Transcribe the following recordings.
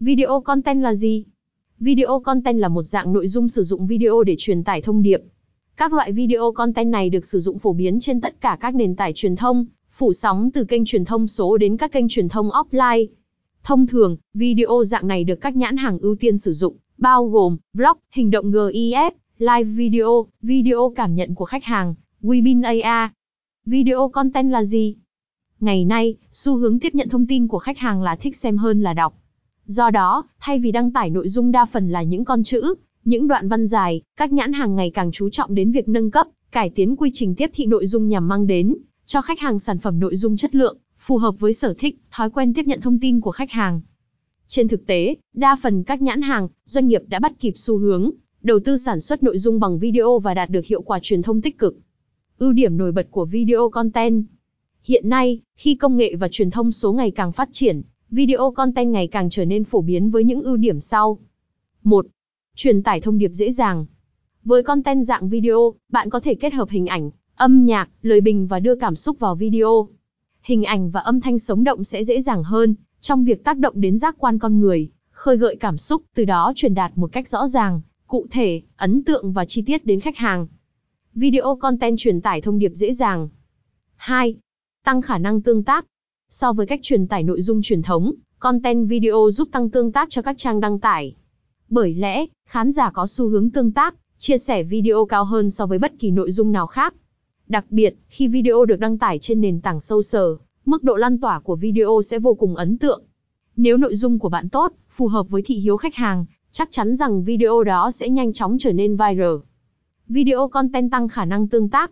Video content là gì? Video content là một dạng nội dung sử dụng video để truyền tải thông điệp. Các loại video content này được sử dụng phổ biến trên tất cả các nền tảng truyền thông, phủ sóng từ kênh truyền thông số đến các kênh truyền thông offline. Thông thường, video dạng này được các nhãn hàng ưu tiên sử dụng, bao gồm vlog, hình động GIF, live video, video cảm nhận của khách hàng, Webinar AR. Video content là gì? Ngày nay, xu hướng tiếp nhận thông tin của khách hàng là thích xem hơn là đọc. Do đó, thay vì đăng tải nội dung đa phần là những con chữ, những đoạn văn dài, các nhãn hàng ngày càng chú trọng đến việc nâng cấp, cải tiến quy trình tiếp thị nội dung nhằm mang đến cho khách hàng sản phẩm nội dung chất lượng, phù hợp với sở thích, thói quen tiếp nhận thông tin của khách hàng. Trên thực tế, đa phần các nhãn hàng, doanh nghiệp đã bắt kịp xu hướng, đầu tư sản xuất nội dung bằng video và đạt được hiệu quả truyền thông tích cực. Ưu điểm nổi bật của video content Hiện nay, khi công nghệ và truyền thông số ngày càng phát triển, video content ngày càng trở nên phổ biến với những ưu điểm sau. 1. Truyền tải thông điệp dễ dàng. Với content dạng video, bạn có thể kết hợp hình ảnh, âm nhạc, lời bình và đưa cảm xúc vào video. Hình ảnh và âm thanh sống động sẽ dễ dàng hơn trong việc tác động đến giác quan con người, khơi gợi cảm xúc, từ đó truyền đạt một cách rõ ràng, cụ thể, ấn tượng và chi tiết đến khách hàng. Video content truyền tải thông điệp dễ dàng. 2. Tăng khả năng tương tác. So với cách truyền tải nội dung truyền thống, content video giúp tăng tương tác cho các trang đăng tải. Bởi lẽ, khán giả có xu hướng tương tác, chia sẻ video cao hơn so với bất kỳ nội dung nào khác. Đặc biệt, khi video được đăng tải trên nền tảng sâu sở, mức độ lan tỏa của video sẽ vô cùng ấn tượng. Nếu nội dung của bạn tốt, phù hợp với thị hiếu khách hàng, chắc chắn rằng video đó sẽ nhanh chóng trở nên viral. Video content tăng khả năng tương tác.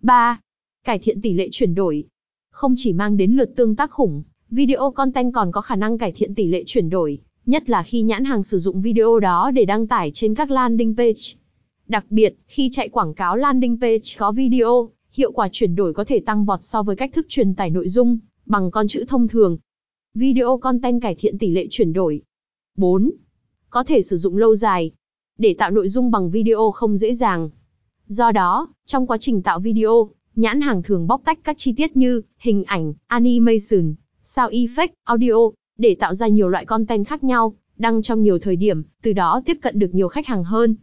3. Cải thiện tỷ lệ chuyển đổi. Không chỉ mang đến lượt tương tác khủng, video content còn có khả năng cải thiện tỷ lệ chuyển đổi, nhất là khi nhãn hàng sử dụng video đó để đăng tải trên các landing page. Đặc biệt, khi chạy quảng cáo landing page có video, hiệu quả chuyển đổi có thể tăng vọt so với cách thức truyền tải nội dung bằng con chữ thông thường. Video content cải thiện tỷ lệ chuyển đổi. 4. Có thể sử dụng lâu dài. Để tạo nội dung bằng video không dễ dàng. Do đó, trong quá trình tạo video, nhãn hàng thường bóc tách các chi tiết như hình ảnh, animation, sound effect, audio, để tạo ra nhiều loại content khác nhau, đăng trong nhiều thời điểm, từ đó tiếp cận được nhiều khách hàng hơn.